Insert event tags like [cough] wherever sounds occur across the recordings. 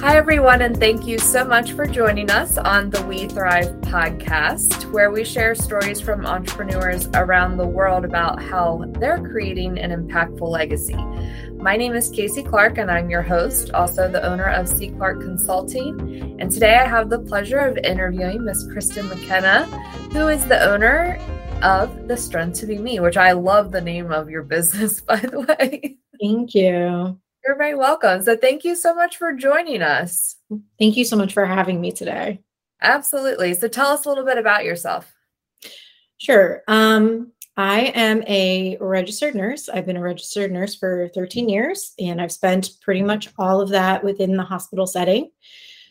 Hi, everyone, and thank you so much for joining us on the We Thrive podcast, where we share stories from entrepreneurs around the world about how they're creating an impactful legacy. My name is Casey Clark, and I'm your host, also the owner of C. Clark Consulting. And today I have the pleasure of interviewing Miss Kristen McKenna, who is the owner of The Strength to Be Me, which I love the name of your business, [laughs] by the way. Thank you. You're very welcome. So, thank you so much for joining us. Thank you so much for having me today. Absolutely. So, tell us a little bit about yourself. Sure. Um, I am a registered nurse. I've been a registered nurse for 13 years, and I've spent pretty much all of that within the hospital setting.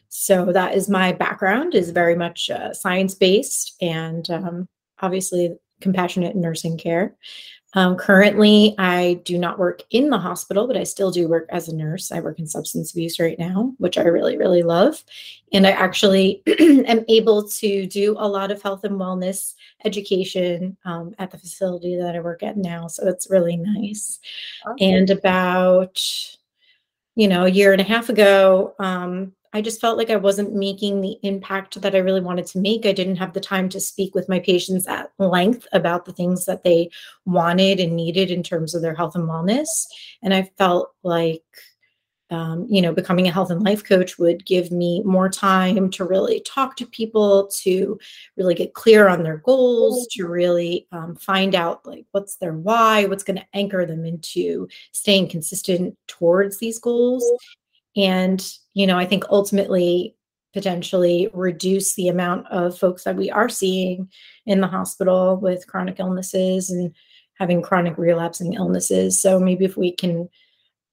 So that is my background is very much uh, science based and um, obviously compassionate nursing care. Um, currently, I do not work in the hospital, but I still do work as a nurse. I work in substance abuse right now, which I really, really love. And I actually [clears throat] am able to do a lot of health and wellness education um, at the facility that I work at now. So it's really nice. Okay. And about, you know, a year and a half ago, um, I just felt like I wasn't making the impact that I really wanted to make. I didn't have the time to speak with my patients at length about the things that they wanted and needed in terms of their health and wellness. And I felt like, um, you know, becoming a health and life coach would give me more time to really talk to people, to really get clear on their goals, to really um, find out like what's their why, what's going to anchor them into staying consistent towards these goals. And you know, I think ultimately potentially reduce the amount of folks that we are seeing in the hospital with chronic illnesses and having chronic relapsing illnesses. So maybe if we can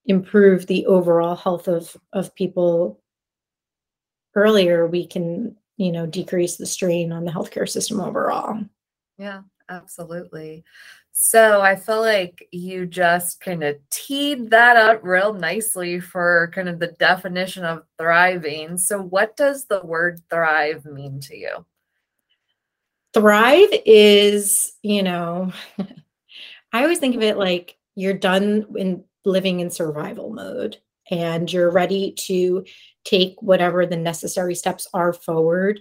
improve the overall health of of people earlier, we can, you know, decrease the strain on the healthcare system overall. Yeah, absolutely. So I feel like you just kind of teed that up real nicely for kind of the definition of thriving. So, what does the word thrive mean to you? Thrive is, you know, [laughs] I always think of it like you're done in living in survival mode and you're ready to take whatever the necessary steps are forward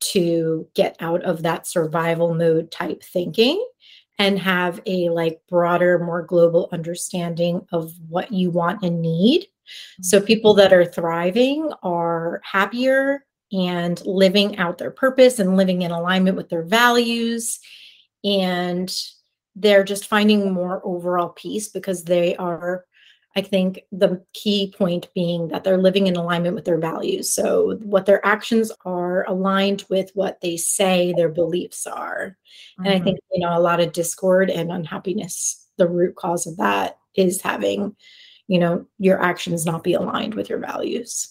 to get out of that survival mode type thinking and have a like broader more global understanding of what you want and need. So mm-hmm. people that are thriving are happier and living out their purpose and living in alignment with their values and they're just finding more overall peace because they are I think the key point being that they're living in alignment with their values. So, what their actions are aligned with what they say their beliefs are. Mm-hmm. And I mm-hmm. think, you know, a lot of discord and unhappiness, the root cause of that is having, you know, your actions not be aligned with your values.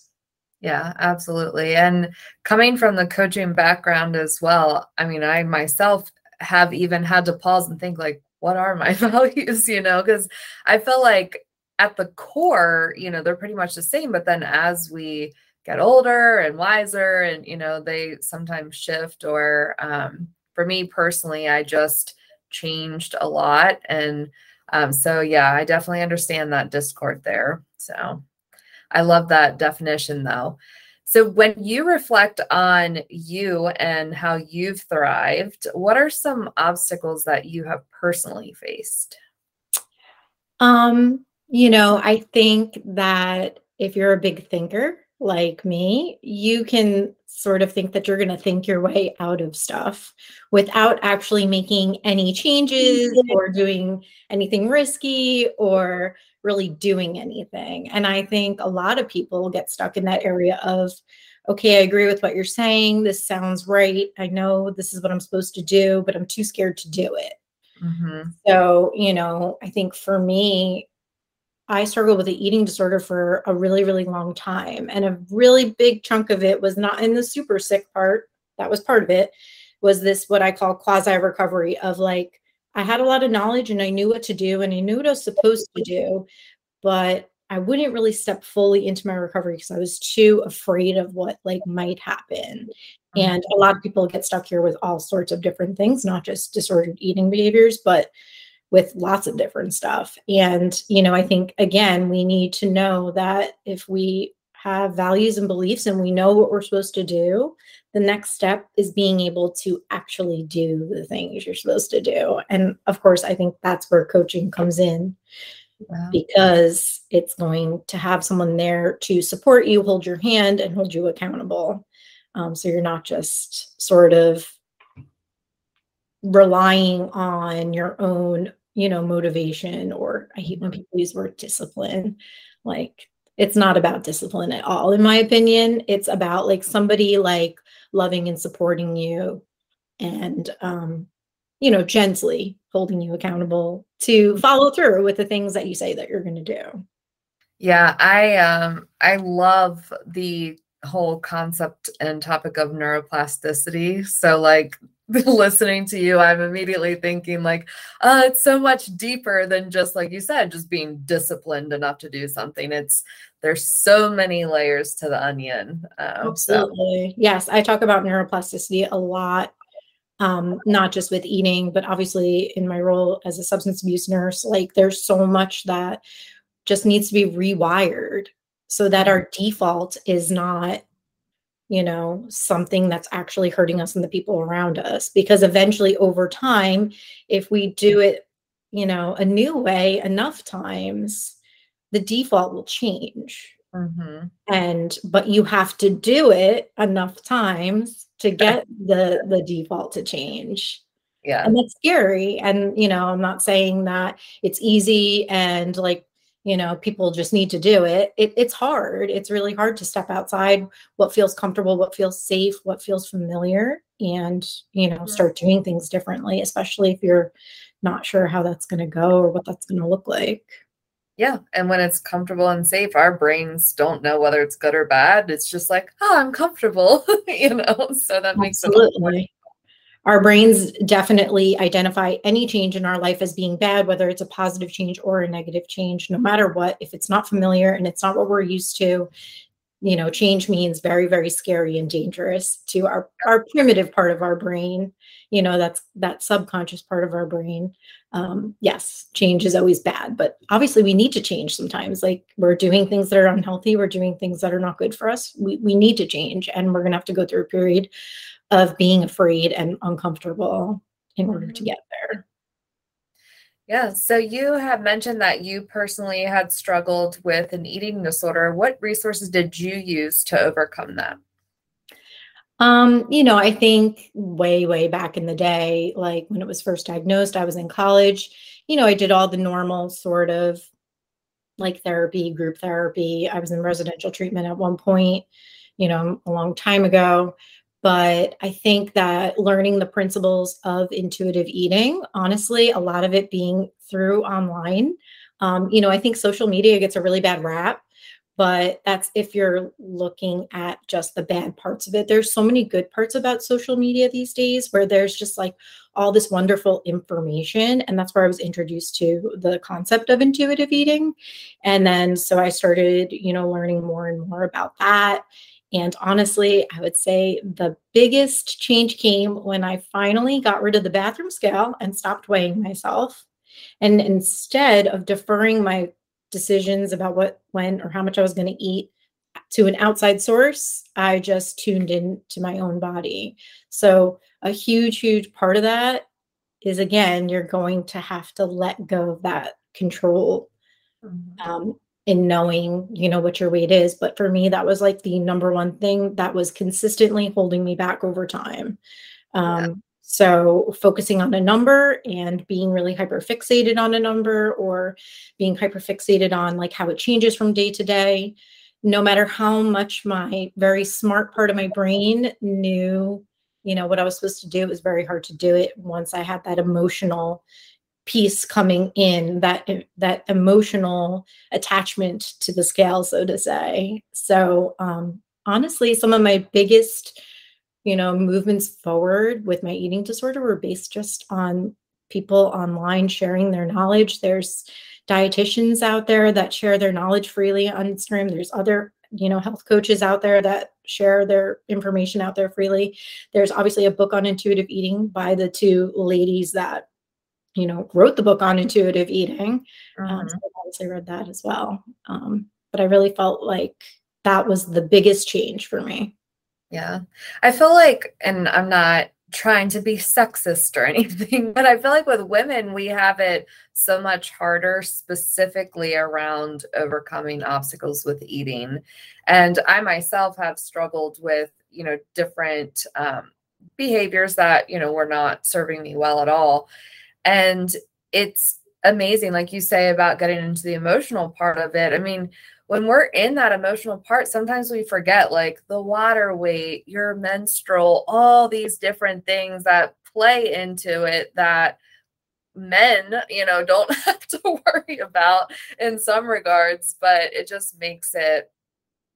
Yeah, absolutely. And coming from the coaching background as well, I mean, I myself have even had to pause and think, like, what are my [laughs] values, you know, because I feel like at the core, you know, they're pretty much the same. But then as we get older and wiser, and, you know, they sometimes shift. Or um, for me personally, I just changed a lot. And um, so, yeah, I definitely understand that discord there. So I love that definition though. So, when you reflect on you and how you've thrived, what are some obstacles that you have personally faced? Um, you know, I think that if you're a big thinker like me, you can sort of think that you're going to think your way out of stuff without actually making any changes or doing anything risky or really doing anything. And I think a lot of people get stuck in that area of, okay, I agree with what you're saying. This sounds right. I know this is what I'm supposed to do, but I'm too scared to do it. Mm-hmm. So, you know, I think for me, I struggled with the eating disorder for a really, really long time. And a really big chunk of it was not in the super sick part, that was part of it, was this what I call quasi recovery of like, I had a lot of knowledge and I knew what to do and I knew what I was supposed to do, but I wouldn't really step fully into my recovery because I was too afraid of what like might happen. Mm-hmm. And a lot of people get stuck here with all sorts of different things, not just disordered eating behaviors, but with lots of different stuff. And, you know, I think again, we need to know that if we have values and beliefs and we know what we're supposed to do, the next step is being able to actually do the things you're supposed to do. And of course, I think that's where coaching comes in wow. because it's going to have someone there to support you, hold your hand, and hold you accountable. Um, so you're not just sort of relying on your own, you know, motivation or I hate when mm-hmm. people use the word discipline. Like it's not about discipline at all, in my opinion. It's about like somebody like loving and supporting you and um, you know, gently holding you accountable to mm-hmm. follow through with the things that you say that you're going to do. Yeah, I um I love the whole concept and topic of neuroplasticity. So like [laughs] listening to you, I'm immediately thinking like, uh, it's so much deeper than just like you said, just being disciplined enough to do something. It's there's so many layers to the onion. Um, Absolutely. So. Yes, I talk about neuroplasticity a lot. Um, not just with eating, but obviously in my role as a substance abuse nurse, like there's so much that just needs to be rewired so that our default is not you know, something that's actually hurting us and the people around us. Because eventually, over time, if we do it, you know, a new way enough times, the default will change. Mm-hmm. And but you have to do it enough times to get the the default to change. Yeah. And that's scary. And you know, I'm not saying that it's easy and like you know people just need to do it. it it's hard it's really hard to step outside what feels comfortable what feels safe what feels familiar and you know mm-hmm. start doing things differently especially if you're not sure how that's going to go or what that's going to look like yeah and when it's comfortable and safe our brains don't know whether it's good or bad it's just like oh i'm comfortable [laughs] you know so that makes it. Absolutely. it our brains definitely identify any change in our life as being bad, whether it's a positive change or a negative change, no matter what. If it's not familiar and it's not what we're used to, you know, change means very, very scary and dangerous to our, our primitive part of our brain. You know, that's that subconscious part of our brain. Um, yes, change is always bad, but obviously we need to change sometimes. Like we're doing things that are unhealthy, we're doing things that are not good for us. We, we need to change, and we're gonna have to go through a period of being afraid and uncomfortable in order to mm-hmm. get there. Yeah. So you have mentioned that you personally had struggled with an eating disorder. What resources did you use to overcome that? Um, you know, I think way, way back in the day, like when it was first diagnosed, I was in college. You know, I did all the normal sort of like therapy, group therapy. I was in residential treatment at one point, you know, a long time ago. But I think that learning the principles of intuitive eating, honestly, a lot of it being through online. Um, you know, I think social media gets a really bad rap, but that's if you're looking at just the bad parts of it. There's so many good parts about social media these days where there's just like all this wonderful information. And that's where I was introduced to the concept of intuitive eating. And then so I started, you know, learning more and more about that and honestly, I would say the biggest change came when I finally got rid of the bathroom scale and stopped weighing myself. And instead of deferring my decisions about what, when, or how much I was going to eat to an outside source, I just tuned in to my own body. So, a huge, huge part of that is again, you're going to have to let go of that control. Mm-hmm. Um, in knowing you know what your weight is but for me that was like the number one thing that was consistently holding me back over time um, yeah. so focusing on a number and being really hyper fixated on a number or being hyper fixated on like how it changes from day to day no matter how much my very smart part of my brain knew you know what i was supposed to do it was very hard to do it once i had that emotional piece coming in that that emotional attachment to the scale so to say. So um honestly some of my biggest you know movements forward with my eating disorder were based just on people online sharing their knowledge. There's dietitians out there that share their knowledge freely on instagram. There's other you know health coaches out there that share their information out there freely. There's obviously a book on intuitive eating by the two ladies that you know, wrote the book on intuitive eating. Um, mm-hmm. Um, so I obviously read that as well. Um, but I really felt like that was the biggest change for me. Yeah. I feel like, and I'm not trying to be sexist or [laughs] anything, but I feel like with women, we have it so much harder, specifically around overcoming obstacles with eating. And I myself have struggled with, you know, different um, behaviors that, you know, were not serving me well at all. And it's amazing, like you say, about getting into the emotional part of it. I mean, when we're in that emotional part, sometimes we forget like the water weight, your menstrual, all these different things that play into it that men, you know, [laughs] don't have to worry about in some regards, but it just makes it,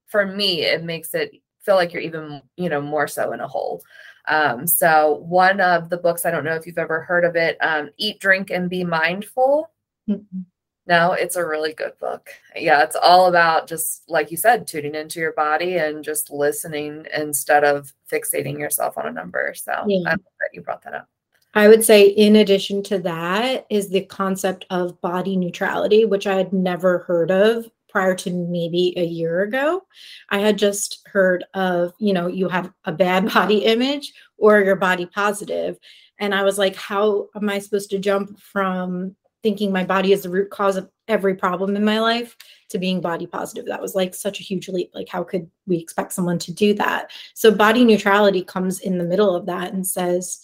for me, it makes it feel like you're even, you know, more so in a hole. Um, so one of the books, I don't know if you've ever heard of it, um, Eat, Drink, and Be Mindful. Mm-hmm. No, it's a really good book. Yeah, it's all about just like you said, tuning into your body and just listening instead of fixating yourself on a number. So yeah. I'm glad you brought that up. I would say, in addition to that, is the concept of body neutrality, which I had never heard of prior to maybe a year ago. I had just heard of, you know, you have a bad [laughs] body image or you're body positive. And I was like, how am I supposed to jump from thinking my body is the root cause of every problem in my life to being body positive. That was like such a huge leap. Like, how could we expect someone to do that? So, body neutrality comes in the middle of that and says,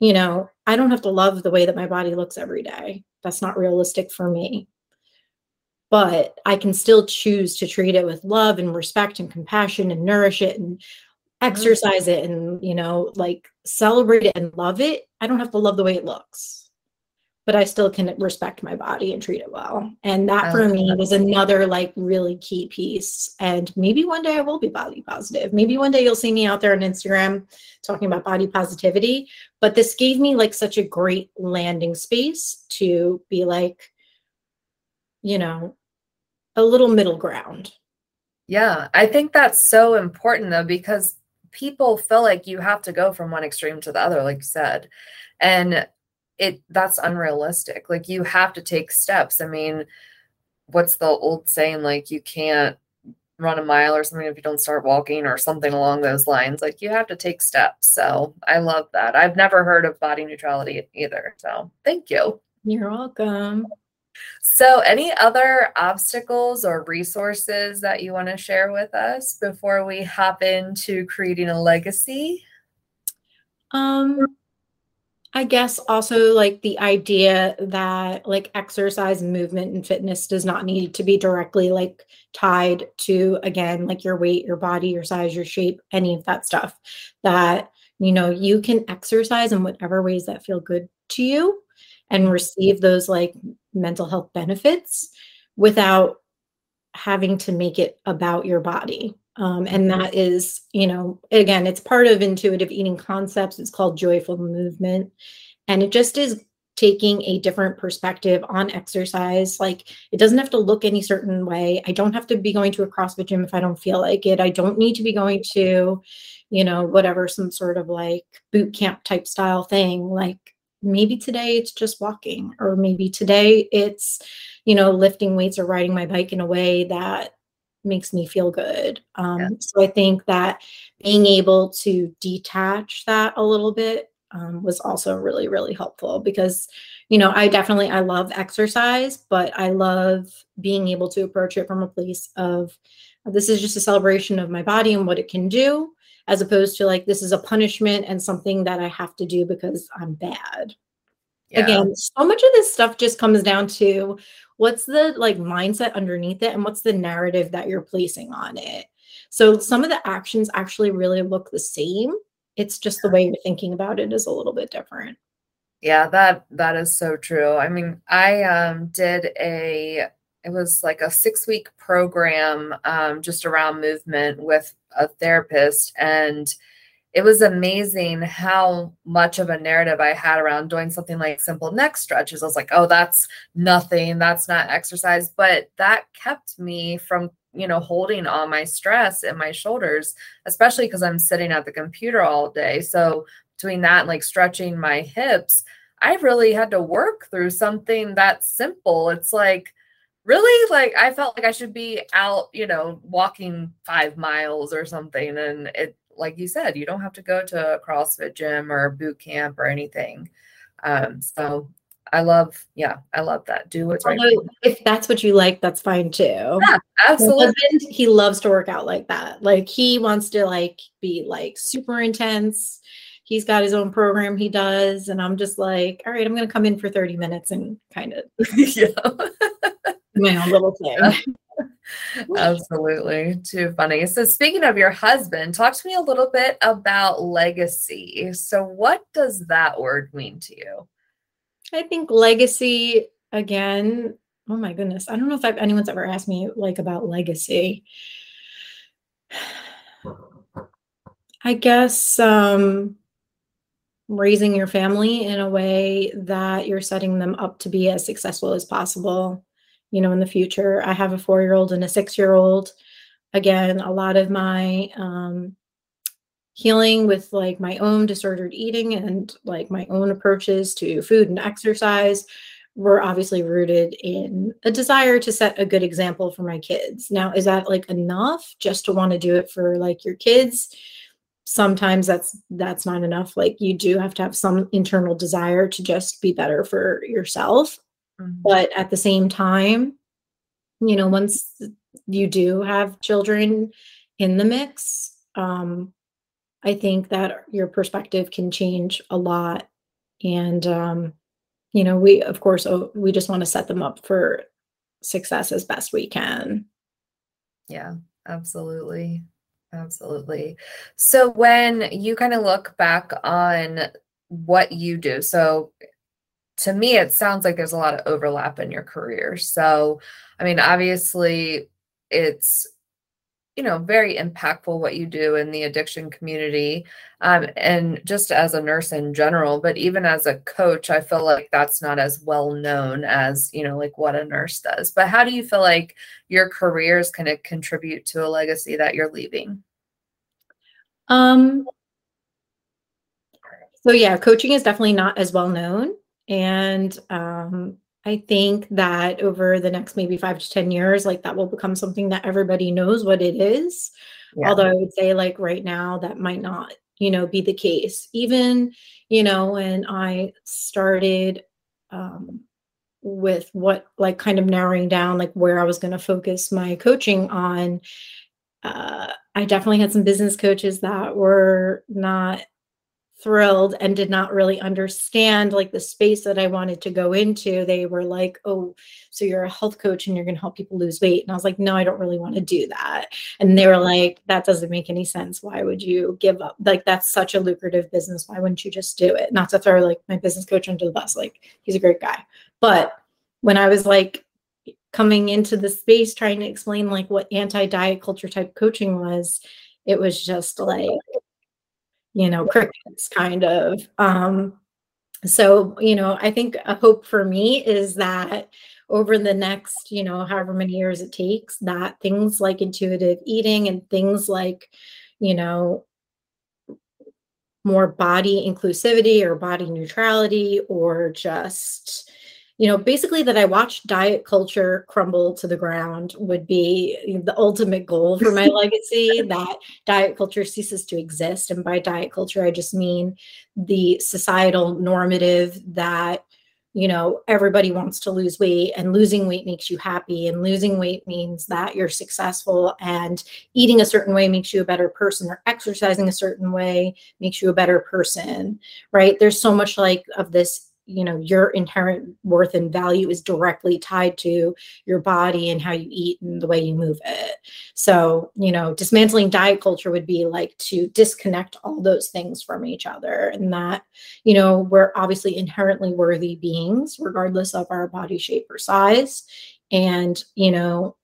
you know, I don't have to love the way that my body looks every day. That's not realistic for me. But I can still choose to treat it with love and respect and compassion and nourish it and mm-hmm. exercise it and, you know, like celebrate it and love it. I don't have to love the way it looks but I still can respect my body and treat it well. And that for me was another like really key piece. And maybe one day I will be body positive. Maybe one day you'll see me out there on Instagram talking about body positivity. But this gave me like such a great landing space to be like, you know, a little middle ground. Yeah, I think that's so important though, because people feel like you have to go from one extreme to the other, like you said. And it that's unrealistic. Like you have to take steps. I mean what's the old saying like you can't run a mile or something if you don't start walking or something along those lines. Like you have to take steps. So i love that. I've never heard of body neutrality either. So thank you. You're welcome so any other obstacles or resources that you want to share with us before we hop into creating a legacy um I guess also like the idea that like exercise, movement, and fitness does not need to be directly like tied to again like your weight, your body, your size, your shape, any of that stuff. That you know you can exercise in whatever ways that feel good to you and receive those like mental health benefits without having to make it about your body. Um, and that is, you know, again, it's part of intuitive eating concepts. It's called joyful movement. And it just is taking a different perspective on exercise. Like it doesn't have to look any certain way. I don't have to be going to a CrossFit gym if I don't feel like it. I don't need to be going to, you know, whatever, some sort of like boot camp type style thing. Like maybe today it's just walking, or maybe today it's, you know, lifting weights or riding my bike in a way that makes me feel good. Um, yeah. So I think that being able to detach that a little bit um, was also really, really helpful because, you know, I definitely I love exercise, but I love being able to approach it from a place of this is just a celebration of my body and what it can do, as opposed to like this is a punishment and something that I have to do because I'm bad. Yeah. Again, so much of this stuff just comes down to what's the like mindset underneath it and what's the narrative that you're placing on it so some of the actions actually really look the same it's just the way you're thinking about it is a little bit different yeah that that is so true i mean i um did a it was like a six week program um, just around movement with a therapist and it was amazing how much of a narrative I had around doing something like simple neck stretches. I was like, oh, that's nothing. That's not exercise. But that kept me from, you know, holding all my stress in my shoulders, especially because I'm sitting at the computer all day. So between that and like stretching my hips, I really had to work through something that simple. It's like, really? Like i felt like i should be out you know walking five miles or something and it like you said you don't have to go to a crossfit gym or boot camp or anything. Um so i love yeah i love that. Do what's right if that's what you like that's fine too. Yeah absolutely. husband, he loves to work out like that. Like he wants to like be like super intense. He's got his own program he does and i'm just like all right i'm going to come in for 30 minutes and kind of [laughs] yeah [laughs] my own little thing [laughs] Absolutely. Too funny. So, speaking of your husband, talk to me a little bit about legacy. So, what does that word mean to you? I think legacy, again, oh my goodness. I don't know if I've, anyone's ever asked me like about legacy. [sighs] I guess um, raising your family in a way that you're setting them up to be as successful as possible you know in the future i have a four year old and a six year old again a lot of my um, healing with like my own disordered eating and like my own approaches to food and exercise were obviously rooted in a desire to set a good example for my kids. Now, is that like enough just to want to do it for like your kids? Sometimes that's that's not enough. Like you do have to have some internal desire to just be better for yourself. Mm-hmm. But at the same time, you know, once you do have children in the mix, um, I think that your perspective can change a lot. And, um, you know, we, of course, oh, we just want to set them up for success as best we can. Yeah, absolutely. Absolutely. So when you kind of look back on what you do, so to me, it sounds like there's a lot of overlap in your career. So, I mean, obviously, it's you know very impactful what you do in the addiction community um, and just as a nurse in general but even as a coach i feel like that's not as well known as you know like what a nurse does. But how do you feel like your careers kind of contribute to a legacy that you're leaving? Um so yeah coaching is definitely not as well known and um, I think that over the next maybe five to 10 years, like that will become something that everybody knows what it is. Yeah. Although I would say, like, right now, that might not, you know, be the case. Even, you know, when I started um, with what, like, kind of narrowing down, like, where I was going to focus my coaching on, uh, I definitely had some business coaches that were not thrilled and did not really understand like the space that I wanted to go into. They were like, "Oh, so you're a health coach and you're going to help people lose weight." And I was like, "No, I don't really want to do that." And they were like, "That doesn't make any sense. Why would you give up? Like that's such a lucrative business. Why wouldn't you just do it?" Not to throw like my business coach under the bus. Like he's a great guy. But when I was like coming into the space trying to explain like what anti-diet culture type coaching was, it was just like you know, crickets kind of. Um, so, you know, I think a hope for me is that over the next, you know, however many years it takes, that things like intuitive eating and things like, you know, more body inclusivity or body neutrality or just you know, basically that I watched diet culture crumble to the ground would be the ultimate goal for my [laughs] legacy that diet culture ceases to exist. And by diet culture, I just mean the societal normative that you know everybody wants to lose weight and losing weight makes you happy and losing weight means that you're successful and eating a certain way makes you a better person or exercising a certain way makes you a better person right there's so much like of this you know your inherent worth and value is directly tied to your body and how you eat and the way you move it. So you know dismantling diet culture would be like to disconnect all those things from each other and that you know we're obviously inherently worthy beings regardless of our body shape or size. And you know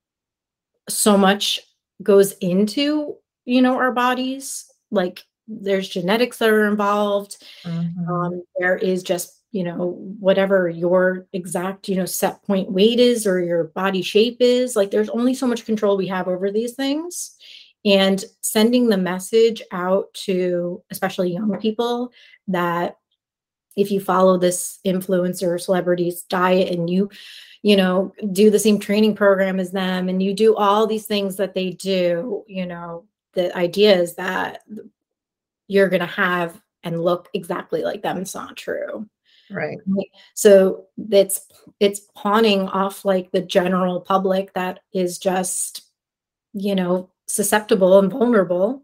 so much goes into you know our bodies. Like there's genetics that are involved. Mm-hmm. um, there is just you know whatever your exact you know set point weight is or your body shape is like there's only so much control we have over these things and sending the message out to especially young people that if you follow this influencer celebrity's diet and you you know, do the same training program as them and you do all these things that they do, you know, the idea is that you're going to have and look exactly like them. It's not true. Right. So it's it's pawning off like the general public that is just, you know, susceptible and vulnerable.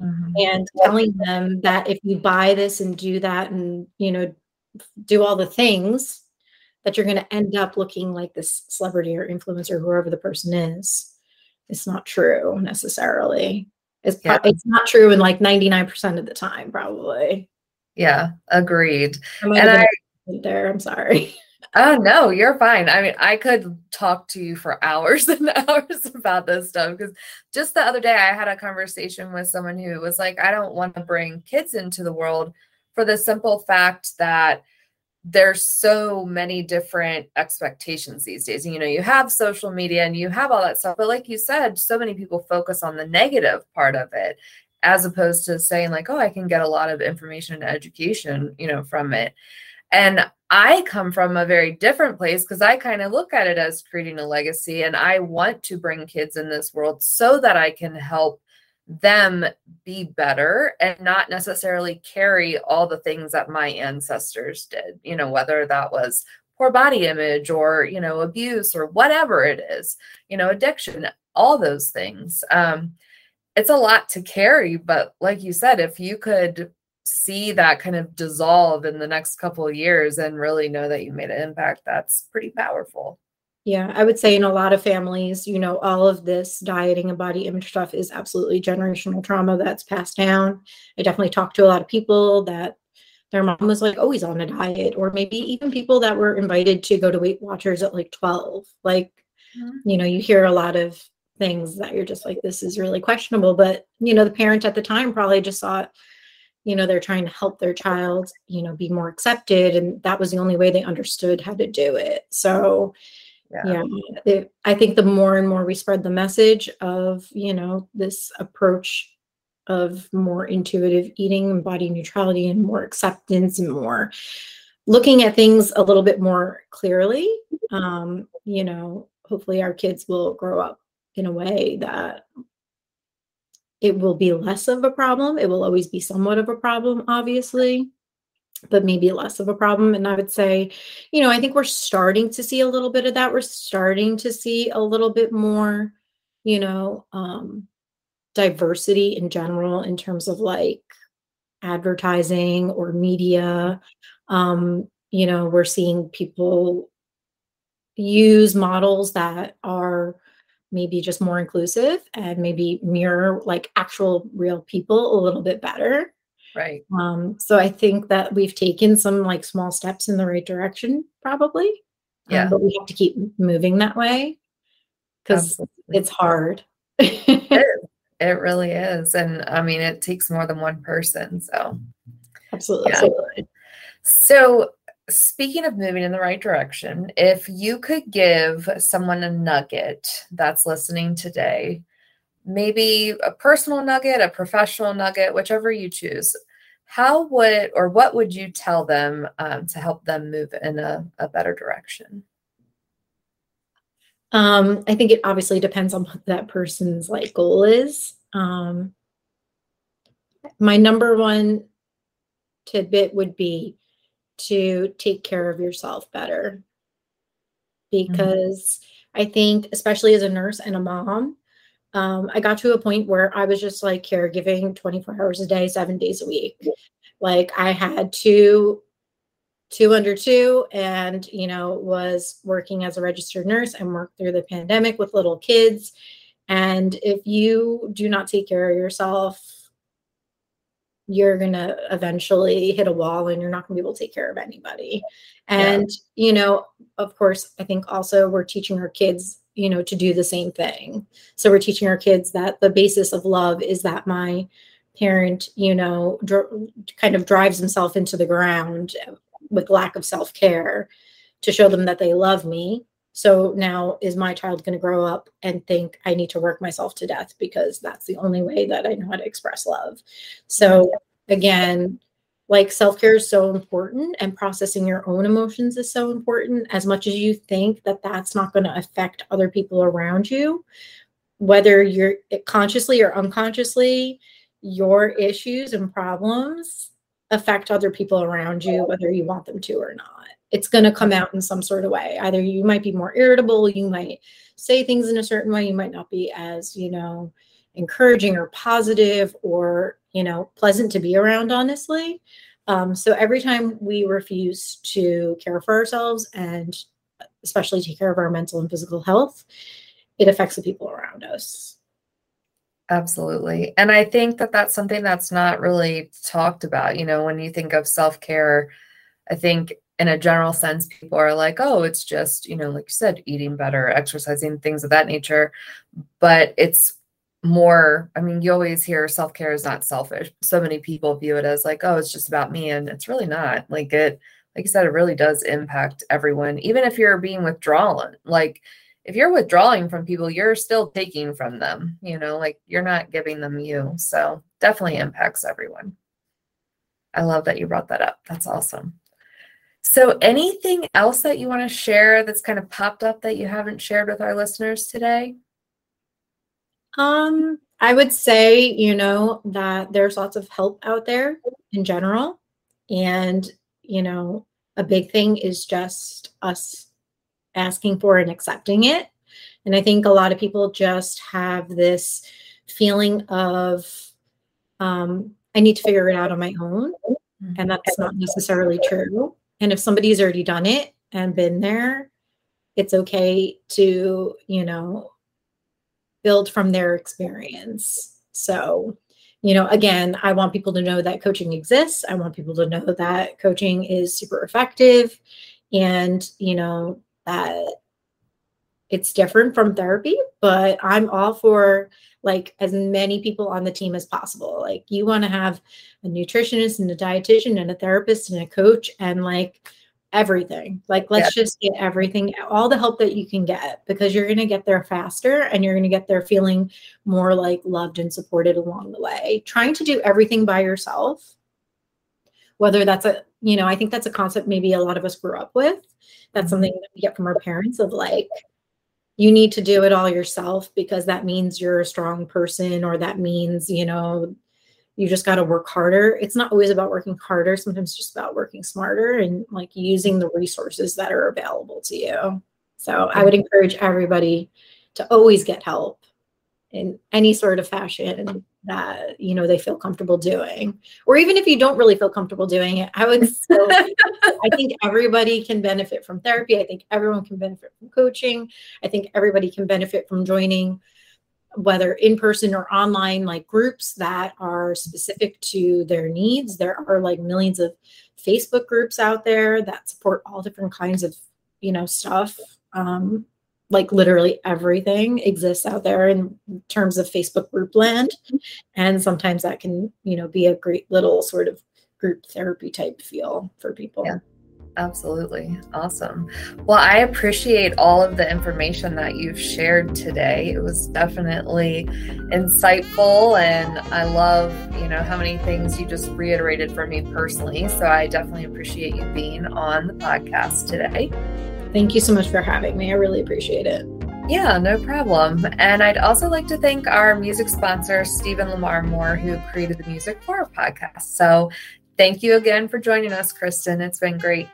Mm-hmm. And telling them that if you buy this and do that and you know do all the things that you're going to end up looking like this celebrity or influencer whoever the person is it's not true necessarily it's, yeah. it's not true in like 99% of the time probably yeah agreed and i there. I'm sorry. [laughs] Oh no, you're fine. I mean, I could talk to you for hours [laughs] and hours about this stuff because just the other day I had a conversation with someone who was like, I don't want to bring kids into the world for the simple fact that there's so many different expectations these days. You know, you have social media and you have all that stuff, but like you said, so many people focus on the negative part of it as opposed to saying like, oh, I can get a lot of information and education, you know, from it. And I come from a very different place because I kind of look at it as creating a legacy and I want to bring kids in this world so that I can help them be better and not necessarily carry all the things that my ancestors did, you know, whether that was poor body image or, you know, abuse or whatever it is, you know, addiction, all those things. Um, it's a lot to carry, but like you said, if you could see that kind of dissolve in the next couple of years and really know that you made an impact, that's pretty powerful. Yeah, I would say in a lot of families, you know, all of this dieting and body image stuff is absolutely generational trauma that's passed down. I definitely talked to a lot of people that their mom was like always on a diet, or maybe even people that were invited to go to Weight Watchers at like 12. Like, mm-hmm. you know, you hear a lot of things that you're just like, this is really questionable. But, you know, the parent at the time probably just thought, you know they're trying to help their child you know be more accepted and that was the only way they understood how to do it. So yeah, yeah it, i think the more and more we spread the message of you know this approach of more intuitive eating and body neutrality and more acceptance and more looking at things a little bit more clearly um you know hopefully our kids will grow up in a way that it will be less of a problem. It will always be somewhat of a problem, obviously, but maybe less of a problem. And I would say, you know, I think we're starting to see a little bit of that. We're starting to see a little bit more, you know, um, diversity in general in terms of like advertising or media. Um, you know, we're seeing people use models that are maybe just more inclusive and maybe mirror like actual real people a little bit better. Right. Um, so I think that we've taken some like small steps in the right direction, probably. Um, yeah. Um, but we have to keep moving that way because it's hard. it, [laughs] it really is. And I mean, it takes more than one person. So, absolutely. Yeah. absolutely. So, speaking of moving in the right direction, if you could give someone a nugget that's listening today, maybe a personal nugget, a professional nugget, whichever you choose, how would or what would you tell them um, to help them move in a, a better direction? Um, I think it obviously depends on what that person's like goal is. Um, my number one tidbit would be to take care of yourself better. Mm-hmm. Because mm-hmm. I think, especially as a nurse and a mom, um, I got to a point where I was just like caregiving 24 hours a day, seven days a week. Like I had two, two under two, and you know, was working as a registered nurse and worked through the pandemic with little kids. And if you do not take care of yourself, you're going to eventually hit a wall and you're not going to be able to take care of anybody. And, yeah. you know, of course, I think also we're teaching our kids, you know, to do the same thing. So we're teaching our kids that the basis of love is that my parent, you know, dr- kind of drives himself into the ground with lack of self care to show them that they love me. So now is my child going to grow up and think I need to work myself to death because that's the only way that I know how to express love. So again, like self-care is so important and processing your own emotions is so important. As much as you think that that's not going to affect other people around you whether you're eh, consciously or unconsciously your issues and problems affect other people around you whether you want them to or not it's going to come out in some sort of way. Either you might be more irritable you might say things in a certain way you might not be as you know encouraging or positive or you know pleasant to be around honestly. Um, so every time we refuse to care for ourselves and especially take care of our mental and physical health it affects the people around us. Absolutely. And i think that that's something that's not really talked about you know when you think of self-care i think in a general sense people are like oh it's just you know like you said eating better exercising things of that nature. But it's more i mean you always hear self-care is not selfish. So many people view it as like oh it's just about me and it's really not. Like it like you said it really does impact everyone even if you're being withdrawn. Like if you're withdrawing from people you're still taking from them you know like you're not giving them you. So definitely impacts everyone. I love that you brought that up. That's awesome so anything else that you want to share that's kind of popped up that you haven't shared with our listeners today um, I would say, you know, that there's lots of help out there in general. And, you know, a big thing is just us asking for and accepting it. And I think a lot of people just have this feeling of, um, I need to figure it out on my own. And that's not necessarily true. And if somebody's already done it and been there, it's okay to, you know, build from their experience. So, you know, again, I want people to know that coaching exists. I want people to know that coaching is super effective and, you know, that it's different from therapy, but I'm all for like as many people on the team as possible. Like you want to have a nutritionist and a dietitian and a therapist and a coach and like everything. Like, let's yeah. just get everything, all the help that you can get, because you're going to get there faster and you're going to get there feeling more like loved and supported along the way. Trying to do everything by yourself, whether that's a, you know, I think that's a concept maybe a lot of us grew up with. That's mm-hmm. something that we get from our parents of like, you need to do it all yourself because that means you're a strong person or that means, you know, you just got to work harder. It's not always about working harder. Sometimes it's just about working smarter and like using the resources that are available to you. So I would encourage everybody to always get help in any sort of fashion that you know they feel comfortable doing or even if you don't really feel comfortable doing it i would [laughs] still i think everybody can benefit from therapy i think everyone can benefit from coaching i think everybody can benefit from joining whether in person or online, like groups that are specific to their needs. There are like millions of Facebook groups out there that support all different kinds of, you know, stuff. Um, like literally everything exists out there in terms of Facebook group land. And sometimes that can, you know, be a great little sort of group therapy type feel for people. Yeah. Absolutely. Awesome. Well, I appreciate all of the information that you've shared today. It was definitely insightful and I love, you know, how many things you just reiterated for me personally. So I definitely appreciate you being on the podcast today. Thank you so much for having me. I really appreciate it. Yeah, no problem. And I'd also like to thank our music sponsor, Stephen Lamar Moore, who created the music for our podcast. So thank you again for joining us, Kristen. It's been great.